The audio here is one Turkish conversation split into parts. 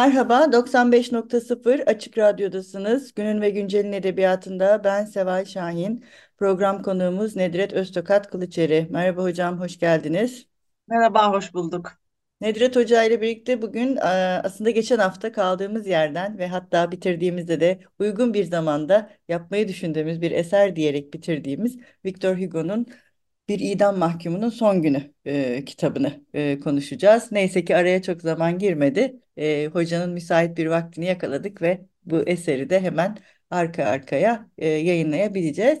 Merhaba, 95.0 Açık Radyo'dasınız. Günün ve Güncel'in edebiyatında ben Seval Şahin. Program konuğumuz Nedret Öztokat Kılıçeri. Merhaba hocam, hoş geldiniz. Merhaba, hoş bulduk. Nedret Hoca ile birlikte bugün e, aslında geçen hafta kaldığımız yerden ve hatta bitirdiğimizde de uygun bir zamanda yapmayı düşündüğümüz bir eser diyerek bitirdiğimiz Victor Hugo'nun Bir İdam Mahkumunun Son Günü e, kitabını e, konuşacağız. Neyse ki araya çok zaman girmedi. E, hocanın müsait bir vaktini yakaladık ve bu eseri de hemen arka arkaya e, yayınlayabileceğiz.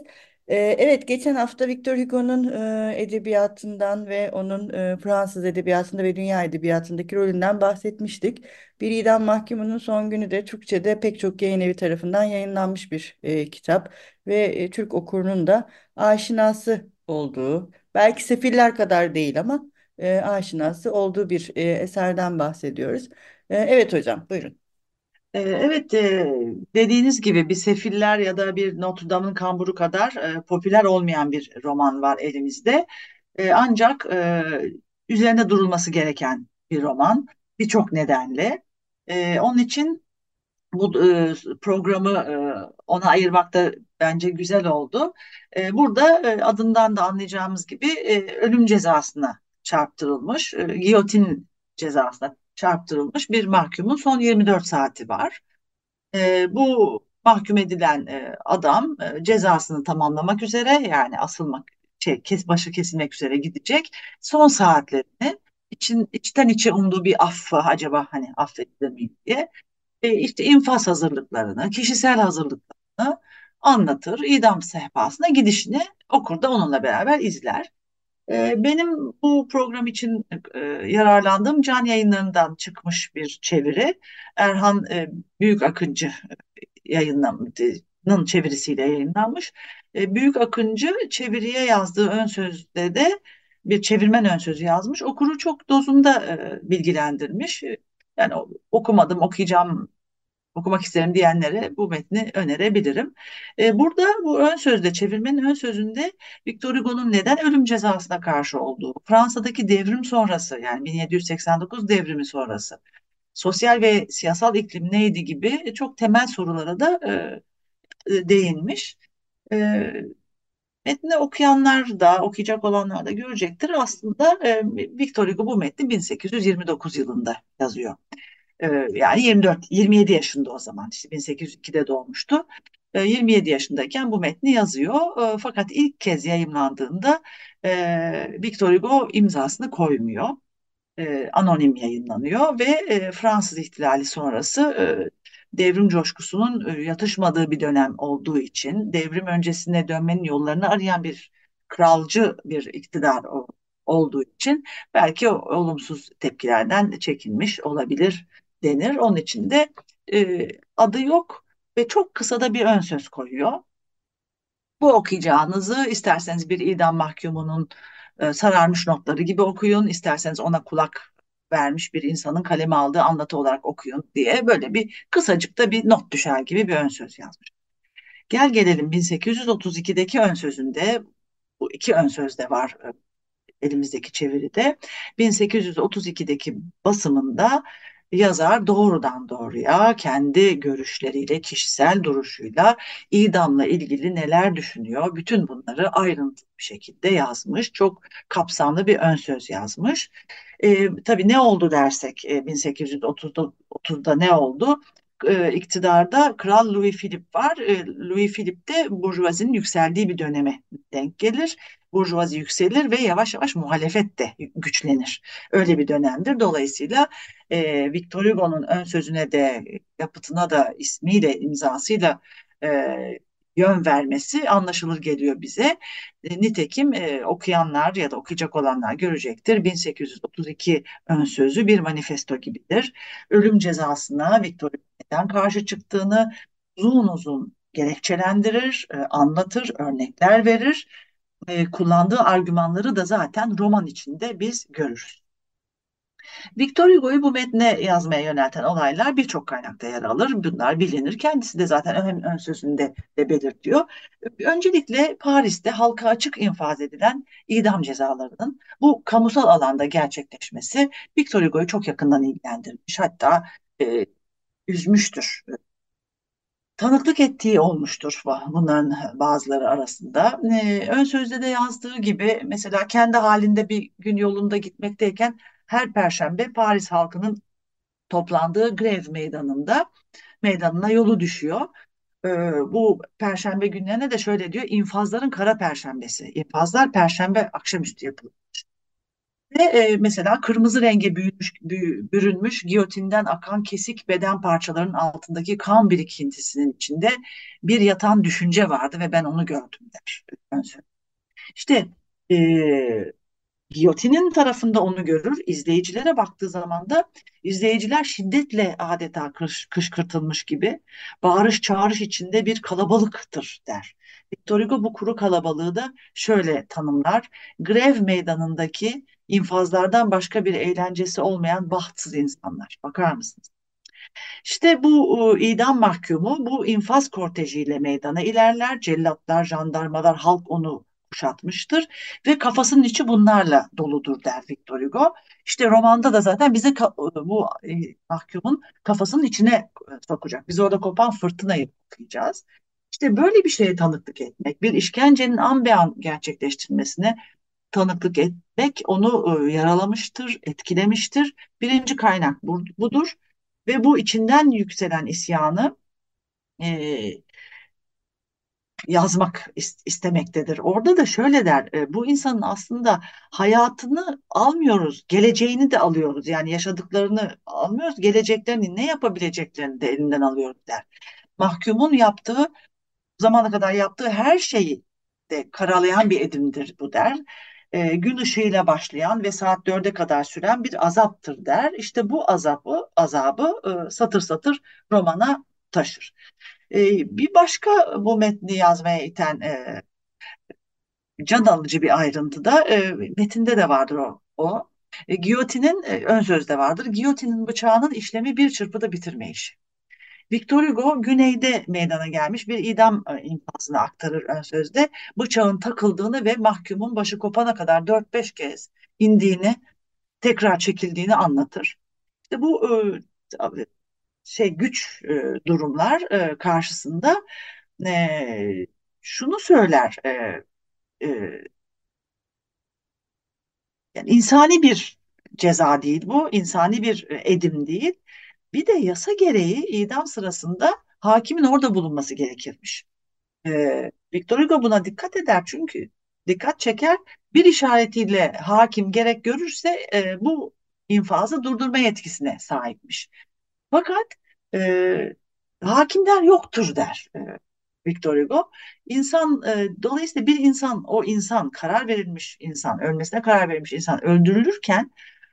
Ee, evet, geçen hafta Victor Hugo'nun e, edebiyatından ve onun e, Fransız edebiyatında ve dünya edebiyatındaki rolünden bahsetmiştik. Bir idam mahkumunun son günü de Türkçe'de pek çok yayın evi tarafından yayınlanmış bir e, kitap ve Türk okurunun da aşinası olduğu, belki sefiller kadar değil ama aşinası olduğu bir eserden bahsediyoruz. evet hocam, buyurun. Ee, evet, e, dediğiniz gibi bir Sefiller ya da bir Notre Dame'ın Kamburu kadar e, popüler olmayan bir roman var elimizde. E, ancak üzerinde durulması gereken bir roman birçok nedenle. Onun için bu programı ona ayırmak da bence güzel oldu. Burada adından da anlayacağımız gibi ölüm cezasına çarptırılmış, giyotin cezasına çarptırılmış bir mahkumun son 24 saati var. E, bu mahkum edilen e, adam e, cezasını tamamlamak üzere yani asılmak şey kes başı kesilmek üzere gidecek. Son saatlerini için içten içe umduğu bir affı acaba hani affedilir miyim diye e, işte infaz hazırlıklarını, kişisel hazırlıklarını anlatır. İdam sehpasına gidişini okur da onunla beraber izler. Ee, benim bu program için e, yararlandığım can yayınlarından çıkmış bir çeviri. Erhan e, Büyük Akıncı e, yayınlamanın çevirisiyle yayınlanmış. Büyük Akıncı çeviriye yazdığı ön sözde de bir çevirmen ön sözü yazmış. Okuru çok dozunda bilgilendirmiş. Yani okumadım, okuyacağım okumak isterim diyenlere bu metni önerebilirim. E, burada bu ön sözde, çevirmenin ön sözünde Victor Hugo'nun neden ölüm cezasına karşı olduğu, Fransa'daki devrim sonrası yani 1789 devrimi sonrası, sosyal ve siyasal iklim neydi gibi çok temel sorulara da e, e değinmiş. E, metni okuyanlar da, okuyacak olanlar da görecektir. Aslında e, Victor Hugo bu metni 1829 yılında yazıyor. Ee, yani 24 27 yaşında o zaman işte 1802'de doğmuştu. 27 ee, yaşındayken bu metni yazıyor. Ee, fakat ilk kez yayımlandığında e, Victor Hugo imzasını koymuyor. Anonim yayınlanıyor ve e, Fransız ihtilali sonrası e, devrim coşkusunun yatışmadığı bir dönem olduğu için devrim öncesine dönmenin yollarını arayan bir kralcı bir iktidar olduğu için belki olumsuz tepkilerden çekinmiş olabilir denir. Onun için de e, adı yok ve çok kısa da bir ön söz koyuyor. Bu okuyacağınızı isterseniz bir idam mahkumunun e, sararmış notları gibi okuyun, isterseniz ona kulak vermiş bir insanın kaleme aldığı anlatı olarak okuyun diye böyle bir kısacık da bir not düşer gibi bir ön söz yazmış. Gel gelelim 1832'deki ön sözünde bu iki ön sözde var e, elimizdeki çeviride. 1832'deki basımında yazar doğrudan doğruya kendi görüşleriyle, kişisel duruşuyla idamla ilgili neler düşünüyor, bütün bunları ayrıntılı bir şekilde yazmış. Çok kapsamlı bir ön söz yazmış. E, tabii ne oldu dersek e, 1830'da 30'da ne oldu? E, iktidarda Kral Louis Philippe var. E, Louis Philippe de burjuvazinin yükseldiği bir döneme denk gelir burjuvazi yükselir ve yavaş yavaş muhalefet de güçlenir. Öyle bir dönemdir. Dolayısıyla e, Victor Hugo'nun ön sözüne de yapıtına da ismiyle imzasıyla e, yön vermesi anlaşılır geliyor bize. E, nitekim e, okuyanlar ya da okuyacak olanlar görecektir. 1832 ön sözü bir manifesto gibidir. Ölüm cezasına Victor neden karşı çıktığını uzun uzun gerekçelendirir, e, anlatır, örnekler verir. E, kullandığı argümanları da zaten roman içinde biz görürüz. Victor Hugo'yu bu metne yazmaya yönelten olaylar birçok kaynakta yer alır. Bunlar bilinir. Kendisi de zaten ön, ön sözünde de belirtiyor. Öncelikle Paris'te halka açık infaz edilen idam cezalarının bu kamusal alanda gerçekleşmesi Victor Hugo'yu çok yakından ilgilendirmiş. Hatta e, üzmüştür tanıklık ettiği olmuştur bunların bazıları arasında. Ee, ön sözde de yazdığı gibi mesela kendi halinde bir gün yolunda gitmekteyken her perşembe Paris halkının toplandığı grev meydanında meydanına yolu düşüyor. Ee, bu perşembe günlerine de şöyle diyor infazların kara perşembesi. İnfazlar perşembe akşamüstü yapılır. Ve e, mesela kırmızı renge büyümüş, büyü, bürünmüş giyotinden akan kesik beden parçalarının altındaki kan birikintisinin içinde bir yatan düşünce vardı ve ben onu gördüm der. İşte e, Giyotinin tarafında onu görür. İzleyicilere baktığı zaman da izleyiciler şiddetle adeta kış, kışkırtılmış gibi bağırış çağırış içinde bir kalabalıktır der. Victor Hugo bu kuru kalabalığı da şöyle tanımlar. Grev meydanındaki infazlardan başka bir eğlencesi olmayan bahtsız insanlar. Bakar mısınız? İşte bu e, idam mahkumu bu infaz kortejiyle meydana ilerler. Cellatlar, jandarmalar, halk onu kuşatmıştır ve kafasının içi bunlarla doludur der Victor Hugo. İşte romanda da zaten bize bu e, mahkumun kafasının içine e, sokacak. Biz orada kopan fırtınayı okuyacağız. İşte böyle bir şeye tanıklık etmek, bir işkencenin an be an gerçekleştirilmesine tanıklık etmek onu e, yaralamıştır, etkilemiştir. Birinci kaynak budur ve bu içinden yükselen isyanı e, yazmak istemektedir. Orada da şöyle der, e, bu insanın aslında hayatını almıyoruz, geleceğini de alıyoruz. Yani yaşadıklarını almıyoruz, geleceklerini, ne yapabileceklerini de elinden alıyoruz der. Mahkumun yaptığı, zamana kadar yaptığı her şeyi de karalayan bir edimdir bu der. E, gün ışığıyla başlayan ve saat dörde kadar süren bir azaptır der. İşte bu azabı, azabı e, satır satır romana taşır. E, bir başka bu metni yazmaya iten e, can alıcı bir ayrıntı da e, metinde de vardır o. o. E, giyotinin e, ön sözde vardır. Giyotinin bıçağının işlemi bir çırpıda bitirme işi. Victor Hugo güneyde meydana gelmiş bir idam e, infazını aktarır ön sözde. Bıçağın takıldığını ve mahkumun başı kopana kadar 4-5 kez indiğini, tekrar çekildiğini anlatır. İşte bu e, şey güç e, durumlar e, karşısında e, şunu söyler e, e, yani insani bir ceza değil bu insani bir edim değil bir de yasa gereği idam sırasında hakimin orada bulunması gerekirmiş. E, Victor Hugo buna dikkat eder çünkü dikkat çeker bir işaretiyle hakim gerek görürse e, bu infazı durdurma yetkisine sahipmiş. Fakat e, hakimler yoktur der e, Victor Hugo. İnsan e, dolayısıyla bir insan o insan karar verilmiş insan ölmesine karar verilmiş insan öldürülürken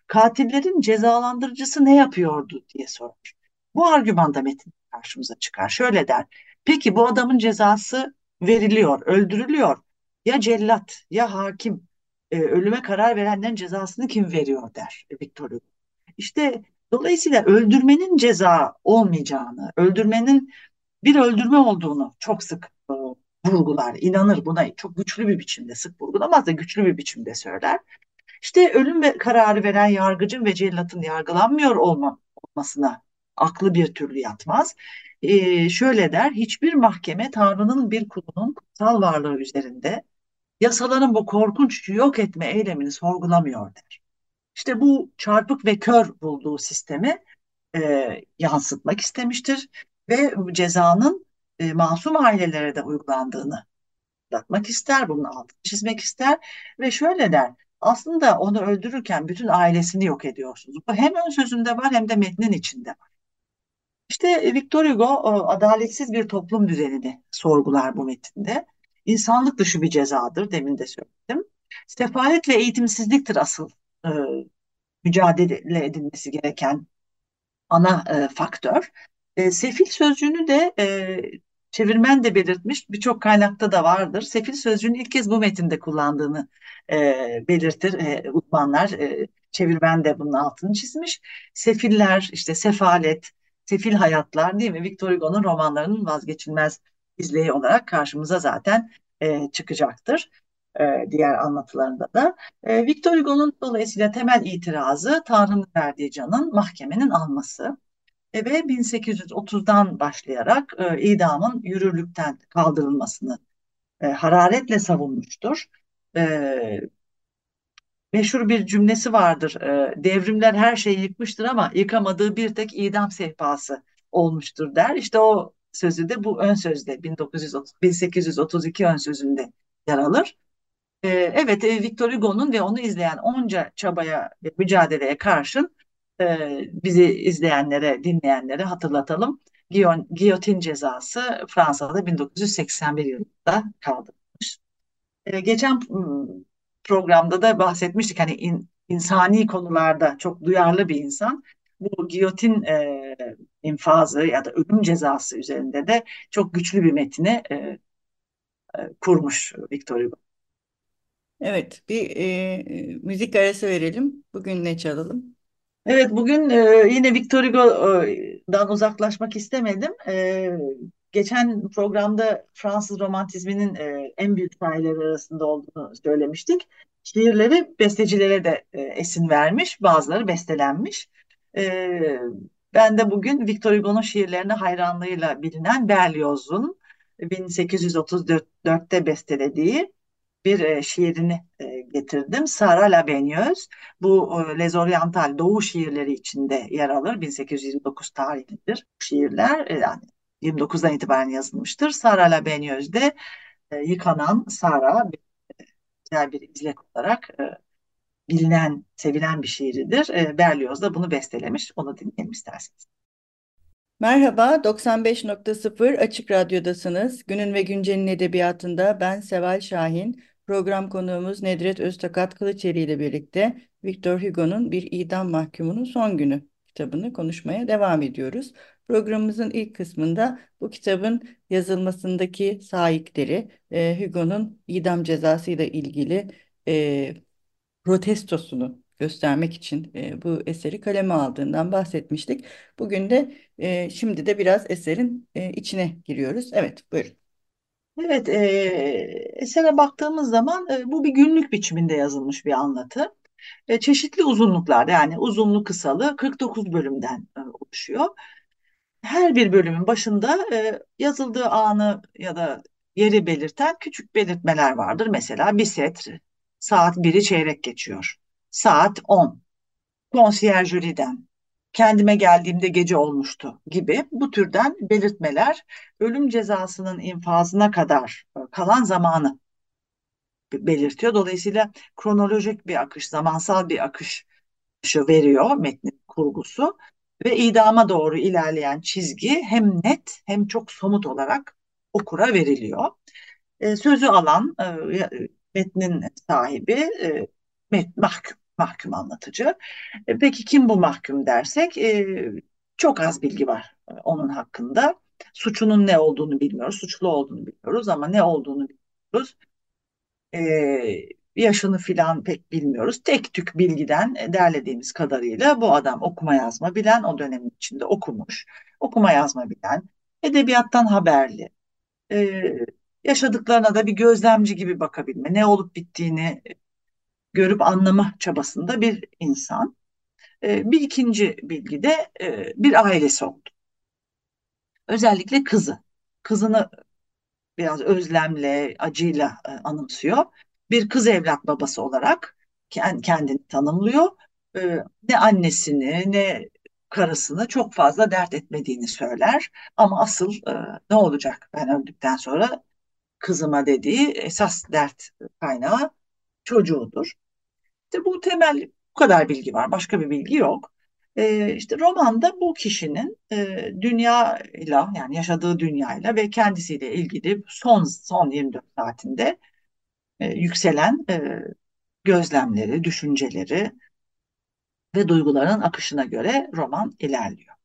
katillerin cezalandırıcısı ne yapıyordu diye sorar. Bu argüman da metin karşımıza çıkar. Şöyle der. Peki bu adamın cezası veriliyor, öldürülüyor. Ya cellat ya hakim e, ölüme karar verenlerin cezasını kim veriyor der Victor Hugo. İşte Dolayısıyla öldürmenin ceza olmayacağını, öldürmenin bir öldürme olduğunu çok sık e, vurgular, inanır buna çok güçlü bir biçimde, sık vurgulamaz da güçlü bir biçimde söyler. İşte ölüm ve kararı veren yargıcın ve cellatın yargılanmıyor olma, olmasına aklı bir türlü yatmaz. Ee, şöyle der, hiçbir mahkeme Tanrı'nın bir kulunun kutsal varlığı üzerinde yasaların bu korkunç yok etme eylemini sorgulamıyor der. İşte bu çarpık ve kör bulduğu sistemi e, yansıtmak istemiştir ve cezanın e, masum ailelere de uygulandığını anlatmak ister, bunun altını çizmek ister ve şöyle der. Aslında onu öldürürken bütün ailesini yok ediyorsunuz. Bu hem ön sözünde var hem de metnin içinde var. İşte Victor Hugo adaletsiz bir toplum düzenini sorgular bu metinde. İnsanlık dışı bir cezadır, demin de söyledim. Sefalet ve eğitimsizliktir asıl e, mücadele edilmesi gereken ana e, faktör. E, sefil sözcüğünü de e, çevirmen de belirtmiş, birçok kaynakta da vardır. Sefil sözcüğünü ilk kez bu metinde kullandığını e, belirtir e, uzmanlar. E, çevirmen de bunun altını çizmiş. Sefiller, işte sefalet, sefil hayatlar değil mi? Victor Hugo'nun romanlarının vazgeçilmez izleyi olarak karşımıza zaten e, çıkacaktır. E, diğer anlatılarında da. E, Victor Hugo'nun dolayısıyla temel itirazı Tanrı'nın verdiği canın mahkemenin alması e, ve 1830'dan başlayarak e, idamın yürürlükten kaldırılmasını hararetle savunmuştur. Meşhur bir cümlesi vardır. Devrimler her şeyi yıkmıştır ama yıkamadığı bir tek idam sehpası olmuştur der. İşte o sözü de bu ön sözde 1930, 1832 ön sözünde yer alır. E, evet, e, Victor Hugo'nun ve onu izleyen onca çabaya ve mücadeleye karşın e, bizi izleyenlere, dinleyenlere hatırlatalım. Giyon, giyotin cezası Fransa'da 1981 yılında kaldırılmış. E, geçen programda da bahsetmiştik hani in, insani konularda çok duyarlı bir insan. Bu giyotin e, infazı ya da ölüm cezası üzerinde de çok güçlü bir metni e, e, kurmuş Victor Hugo. Evet, bir e, müzik arası verelim. Bugün ne çalalım? Evet, bugün e, yine Victor Hugo'dan uzaklaşmak istemedim. E, geçen programda Fransız romantizminin e, en büyük şairleri arasında olduğunu söylemiştik. Şiirleri bestecilere de e, esin vermiş, bazıları bestelenmiş. E, ben de bugün Victor Hugo'nun şiirlerine hayranlığıyla bilinen Berlioz'un 1834'te bestelediği bir e, şiirini e, getirdim. Sara La Benyeuse. Bu e, Les Orientales Doğu şiirleri içinde yer alır. 1829 tarihlidir. Bu şiirler e, yani 29'dan itibaren yazılmıştır. Sara La Benyeuse e, yıkanan Sara bir, güzel bir izlek olarak bilinen, sevilen bir şiiridir. Berlioz da bunu bestelemiş. Onu dinleyelim isterseniz. Merhaba, 95.0 Açık Radyo'dasınız. Günün ve Güncel'in edebiyatında ben Seval Şahin. Program konuğumuz Nedret Öztakat Kılıçeri ile birlikte Victor Hugo'nun Bir İdam Mahkumunun Son Günü kitabını konuşmaya devam ediyoruz. Programımızın ilk kısmında bu kitabın yazılmasındaki sahipleri, e, Hugo'nun idam cezası ile ilgili e, protestosunu göstermek için e, bu eseri kaleme aldığından bahsetmiştik. Bugün de e, şimdi de biraz eserin e, içine giriyoruz. Evet, buyurun. Evet, e, esere baktığımız zaman e, bu bir günlük biçiminde yazılmış bir anlatı. E, çeşitli uzunluklarda yani uzunlu kısalı 49 bölümden e, oluşuyor. Her bir bölümün başında e, yazıldığı anı ya da yeri belirten küçük belirtmeler vardır. Mesela bir set saat 1'i çeyrek geçiyor. Saat 10. Konsiyerjöriden kendime geldiğimde gece olmuştu gibi bu türden belirtmeler ölüm cezasının infazına kadar e, kalan zamanı belirtiyor. Dolayısıyla kronolojik bir akış, zamansal bir akış veriyor metnin kurgusu ve idama doğru ilerleyen çizgi hem net hem çok somut olarak okura veriliyor. E, sözü alan e, metnin sahibi met, mahkum mahkum anlatıcı. E, peki kim bu mahkum dersek e, çok az bilgi var e, onun hakkında. Suçunun ne olduğunu bilmiyoruz, suçlu olduğunu biliyoruz ama ne olduğunu bilmiyoruz. Yaşını filan pek bilmiyoruz. Tek tük bilgiden derlediğimiz kadarıyla bu adam okuma yazma bilen, o dönemin içinde okumuş, okuma yazma bilen, edebiyattan haberli, yaşadıklarına da bir gözlemci gibi bakabilme, ne olup bittiğini görüp anlama çabasında bir insan. E, bir ikinci bilgi de e, bir ailesi oldu. Özellikle kızı. Kızını biraz özlemle, acıyla e, anımsıyor. Bir kız evlat babası olarak kendini tanımlıyor. E, ne annesini ne karısını çok fazla dert etmediğini söyler. Ama asıl e, ne olacak ben öldükten sonra kızıma dediği esas dert kaynağı çocuğudur. İşte bu temel bu kadar bilgi var. Başka bir bilgi yok. E, işte romanda bu kişinin e, dünyayla yani yaşadığı dünyayla ve kendisiyle ilgili son son 24 saatinde e, yükselen e, gözlemleri, düşünceleri ve duyguların akışına göre roman ilerliyor.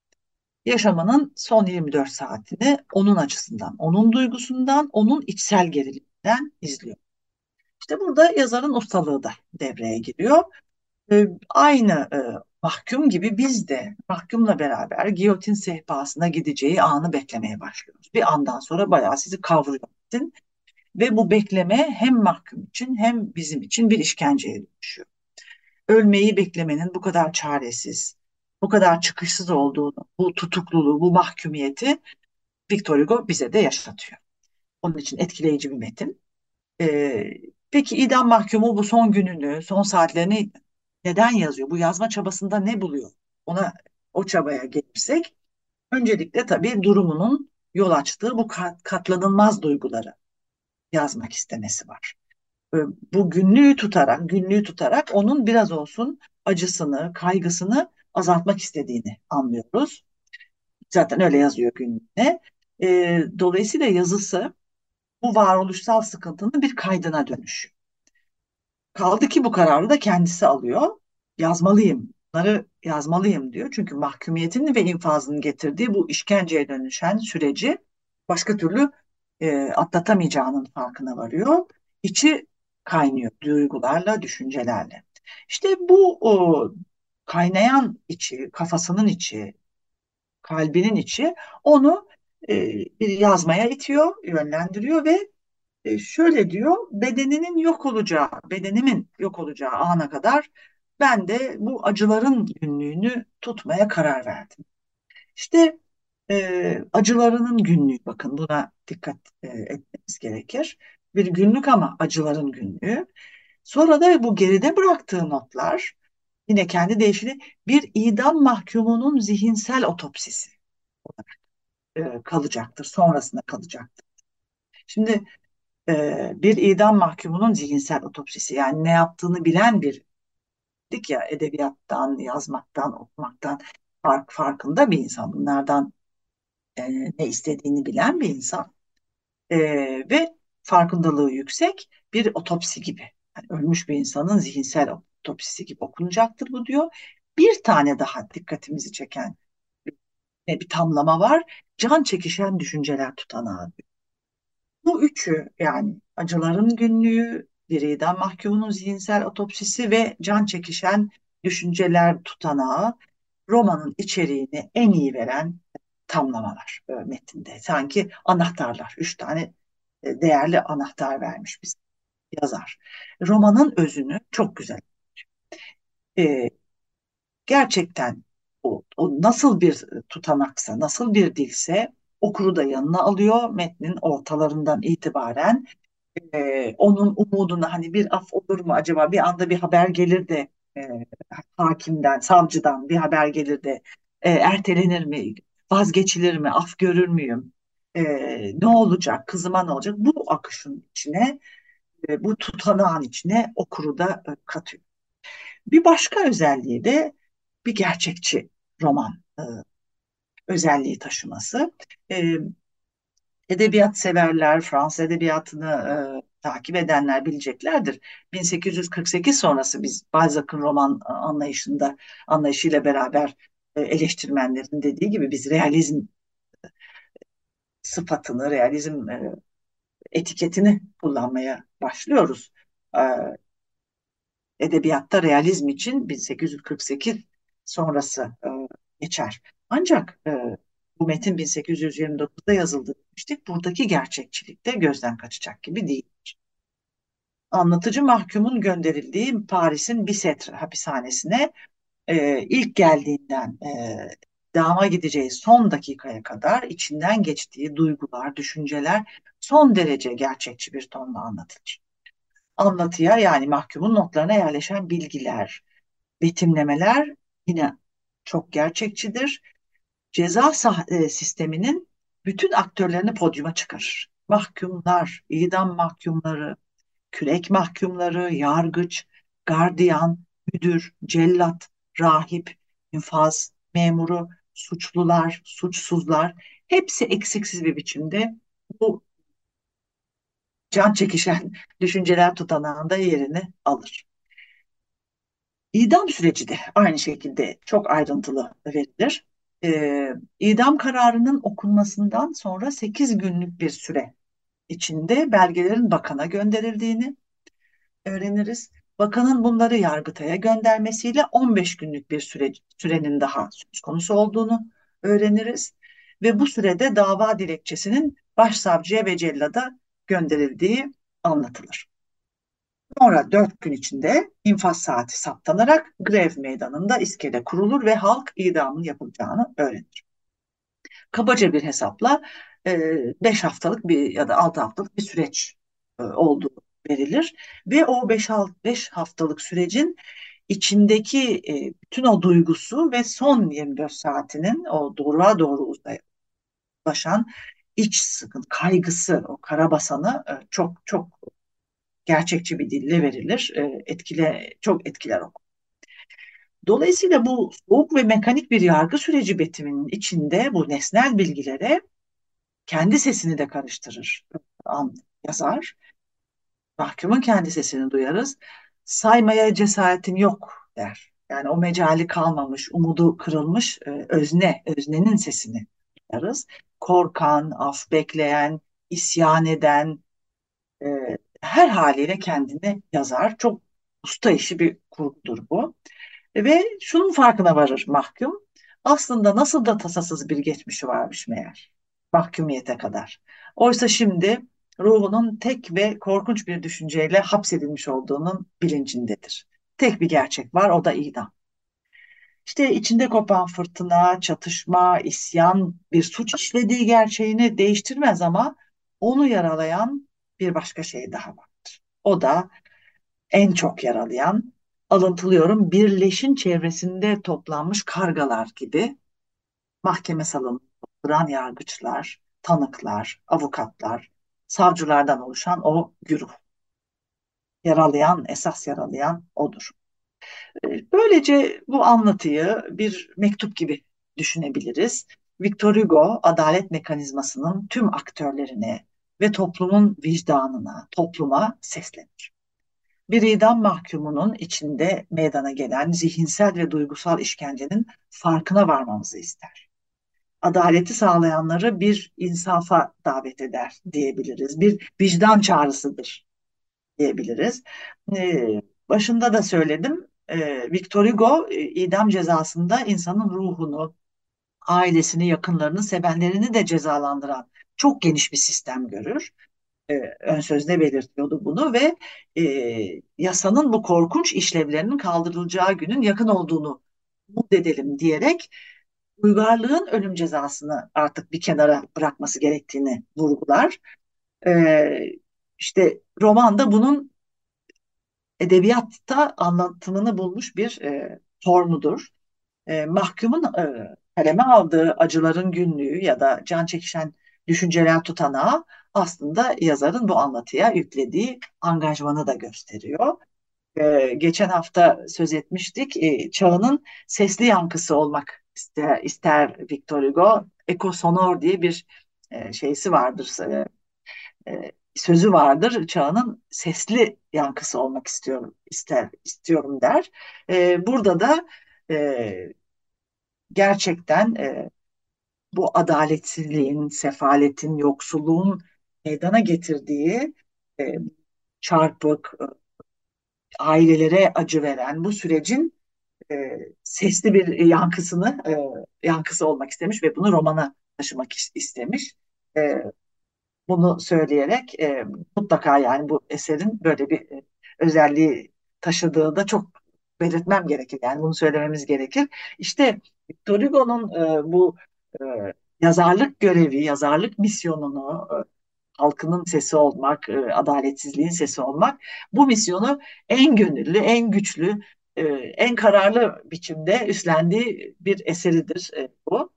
Yaşamının son 24 saatini onun açısından, onun duygusundan, onun içsel geriliminden izliyor. İşte burada yazarın ustalığı da devreye giriyor. E, aynı e, mahkum gibi biz de mahkumla beraber giyotin sehpasına gideceği anı beklemeye başlıyoruz. Bir andan sonra bayağı sizi kavruyor. Ve bu bekleme hem mahkum için hem bizim için bir işkenceye dönüşüyor. Ölmeyi beklemenin bu kadar çaresiz, bu kadar çıkışsız olduğunu, bu tutukluluğu, bu mahkumiyeti Victor Hugo bize de yaşatıyor. Onun için etkileyici bir metin. Ee, peki idam mahkumu bu son gününü, son saatlerini neden yazıyor? Bu yazma çabasında ne buluyor? Ona o çabaya gelirsek, öncelikle tabii durumunun yol açtığı bu katlanılmaz duyguları yazmak istemesi var. Ee, bu günlüğü tutarak, günlüğü tutarak onun biraz olsun acısını, kaygısını azaltmak istediğini anlıyoruz. Zaten öyle yazıyor günlüğüne. E, dolayısıyla yazısı bu varoluşsal sıkıntının bir kaydına dönüşüyor. Kaldı ki bu kararı da kendisi alıyor. Yazmalıyım, bunları yazmalıyım diyor. Çünkü mahkumiyetin ve infazının getirdiği bu işkenceye dönüşen süreci başka türlü e, atlatamayacağının farkına varıyor. İçi kaynıyor duygularla, düşüncelerle. İşte bu o, kaynayan içi, kafasının içi, kalbinin içi onu bir yazmaya itiyor, yönlendiriyor ve e, şöyle diyor, bedeninin yok olacağı, bedenimin yok olacağı ana kadar ben de bu acıların günlüğünü tutmaya karar verdim. İşte e, acılarının günlüğü, bakın buna dikkat e, etmemiz gerekir. Bir günlük ama acıların günlüğü. Sonra da bu geride bıraktığı notlar yine kendi deyişiyle bir idam mahkumunun zihinsel otopsisi olarak e, kalacaktır. Sonrasında kalacaktır. Şimdi e, bir idam mahkumunun zihinsel otopsisi yani ne yaptığını bilen bir dik ya edebiyattan, yazmaktan, okumaktan fark farkında bir insan. Bunlardan e, ne istediğini bilen bir insan e, ve farkındalığı yüksek bir otopsi gibi. Yani ölmüş bir insanın zihinsel otopsisi gibi okunacaktır bu diyor. Bir tane daha dikkatimizi çeken bir, bir tamlama var. Can çekişen düşünceler tutanağı. Bu üçü yani acıların günlüğü, bir idam mahkumunun zihinsel otopsisi ve can çekişen düşünceler tutanağı romanın içeriğini en iyi veren tamlamalar e, metinde. Sanki anahtarlar, üç tane e, değerli anahtar vermiş bize yazar. Romanın özünü çok güzel. E, gerçekten o, nasıl bir tutanaksa, nasıl bir dilse okuru da yanına alıyor. Metnin ortalarından itibaren e, onun umuduna hani bir af olur mu acaba bir anda bir haber gelir de e, hakimden, savcıdan bir haber gelir de e, ertelenir mi, vazgeçilir mi, af görür müyüm, e, ne olacak, kızıma ne olacak? Bu akışın içine, e, bu tutanağın içine okuru da e, katıyor. Bir başka özelliği de bir gerçekçi roman e, özelliği taşıması. E, edebiyat severler, Fransız edebiyatını e, takip edenler bileceklerdir. 1848 sonrası biz Balzac'ın roman anlayışında anlayışıyla beraber e, eleştirmenlerin dediği gibi biz realizm sıfatını, realizm e, etiketini kullanmaya başlıyoruz. E, edebiyatta realizm için 1848 sonrası e, geçer. Ancak e, bu metin 1829'da yazıldı demiştik. Buradaki gerçekçilik de gözden kaçacak gibi değil. Anlatıcı mahkumun gönderildiği Paris'in Bicetre hapishanesine e, ilk geldiğinden e, dama gideceği son dakikaya kadar içinden geçtiği duygular, düşünceler son derece gerçekçi bir tonla anlatılır. Anlatıya yani mahkumun notlarına yerleşen bilgiler, betimlemeler yine çok gerçekçidir. Ceza e, sisteminin bütün aktörlerini podyuma çıkarır. Mahkumlar, idam mahkumları, kürek mahkumları, yargıç, gardiyan, müdür, cellat, rahip, infaz memuru, suçlular, suçsuzlar hepsi eksiksiz bir biçimde bu can çekişen düşünceler tutanağında yerini alır. İdam süreci de aynı şekilde çok ayrıntılı verilir. Ee, idam kararının okunmasından sonra 8 günlük bir süre içinde belgelerin bakana gönderildiğini öğreniriz. Bakanın bunları Yargıtay'a göndermesiyle 15 günlük bir süre, sürenin daha söz konusu olduğunu öğreniriz. Ve bu sürede dava dilekçesinin başsavcıya ve cellada gönderildiği anlatılır. Sonra dört gün içinde infaz saati saptanarak grev meydanında iskele kurulur ve halk idamın yapılacağını öğrenir. Kabaca bir hesapla 5 haftalık bir ya da 6 haftalık bir süreç olduğu verilir ve o 5 haftalık sürecin içindeki bütün o duygusu ve son 24 saatinin o doğruğa doğru ulaşan iç sıkıntı, kaygısı, o karabasanı çok çok gerçekçi bir dille verilir. Etkile, çok etkiler o. Dolayısıyla bu soğuk ve mekanik bir yargı süreci betiminin içinde bu nesnel bilgilere kendi sesini de karıştırır yazar. Mahkumun kendi sesini duyarız. Saymaya cesaretin yok der. Yani o mecali kalmamış, umudu kırılmış e, özne, öznenin sesini duyarız. Korkan, af bekleyen, isyan eden, e, her haliyle kendini yazar. Çok usta işi bir kurgudur bu. Ve şunun farkına varır mahkum. Aslında nasıl da tasasız bir geçmişi varmış meğer. Mahkumiyete kadar. Oysa şimdi ruhunun tek ve korkunç bir düşünceyle hapsedilmiş olduğunun bilincindedir. Tek bir gerçek var o da idam. İşte içinde kopan fırtına, çatışma, isyan bir suç işlediği gerçeğini değiştirmez ama onu yaralayan bir başka şey daha vardır. O da en çok yaralayan, alıntılıyorum, bir leşin çevresinde toplanmış kargalar gibi mahkeme salonunda duran yargıçlar, tanıklar, avukatlar, savcılardan oluşan o güruh. Yaralayan, esas yaralayan odur. Ee, böylece bu anlatıyı bir mektup gibi düşünebiliriz. Victor Hugo adalet mekanizmasının tüm aktörlerine ve toplumun vicdanına, topluma seslenir. Bir idam mahkumunun içinde meydana gelen zihinsel ve duygusal işkencenin farkına varmamızı ister adaleti sağlayanları bir insafa davet eder diyebiliriz. Bir vicdan çağrısıdır diyebiliriz. Ee, başında da söyledim. Ee, Victor Hugo e, idam cezasında insanın ruhunu, ailesini, yakınlarını, sevenlerini de cezalandıran çok geniş bir sistem görür. Ee, ön sözde belirtiyordu bunu ve e, yasanın bu korkunç işlevlerinin kaldırılacağı günün yakın olduğunu umut edelim diyerek uygarlığın ölüm cezasını artık bir kenara bırakması gerektiğini vurgular. Ee, işte romanda bunun edebiyatta anlatımını bulmuş bir e, formudur. E, mahkumun e, kaleme aldığı acıların günlüğü ya da can çekişen düşünceler tutanağı aslında yazarın bu anlatıya yüklediği angajmanı da gösteriyor. Ee, geçen hafta söz etmiştik. Ee, çağının sesli yankısı olmak ister, ister Victor Hugo. Eko sonor diye bir e, şeysi vardır. E, e, sözü vardır. Çağının sesli yankısı olmak istiyorum ister istiyorum der. E, burada da e, gerçekten e, bu adaletsizliğin, sefaletin, yoksulluğun meydana getirdiği e, çarpık, e, ailelere acı veren bu sürecin e, sesli bir yankısını e, yankısı olmak istemiş ve bunu romana taşımak istemiş. E, bunu söyleyerek e, mutlaka yani bu eserin böyle bir e, özelliği taşıdığı da çok belirtmem gerekir. Yani bunu söylememiz gerekir. İşte Victor Hugo'nun e, bu yazarlık görevi, yazarlık misyonunu e, halkının sesi olmak, e, adaletsizliğin sesi olmak bu misyonu en gönüllü, en güçlü e, en kararlı biçimde üstlendiği bir eseridir bu.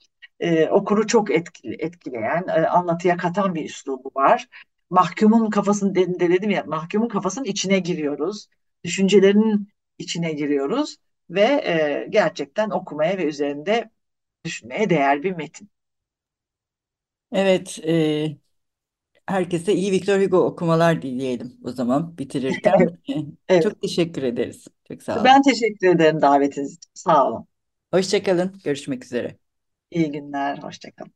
Okuru çok etkileyen, anlatıya katan bir üslubu var. Mahkumun kafasını de, dedim ya, mahkumun kafasının içine giriyoruz. Düşüncelerinin içine giriyoruz ve gerçekten okumaya ve üzerinde düşünmeye değer bir metin. Evet, e, herkese iyi Victor Hugo okumalar dileyelim o zaman bitirirken. Evet, Çok teşekkür ederiz. Çok sağ olun. ben teşekkür ederim davetiniz için. Sağ olun. Hoşça kalın. Görüşmek üzere. İyi günler, hoşça kalın.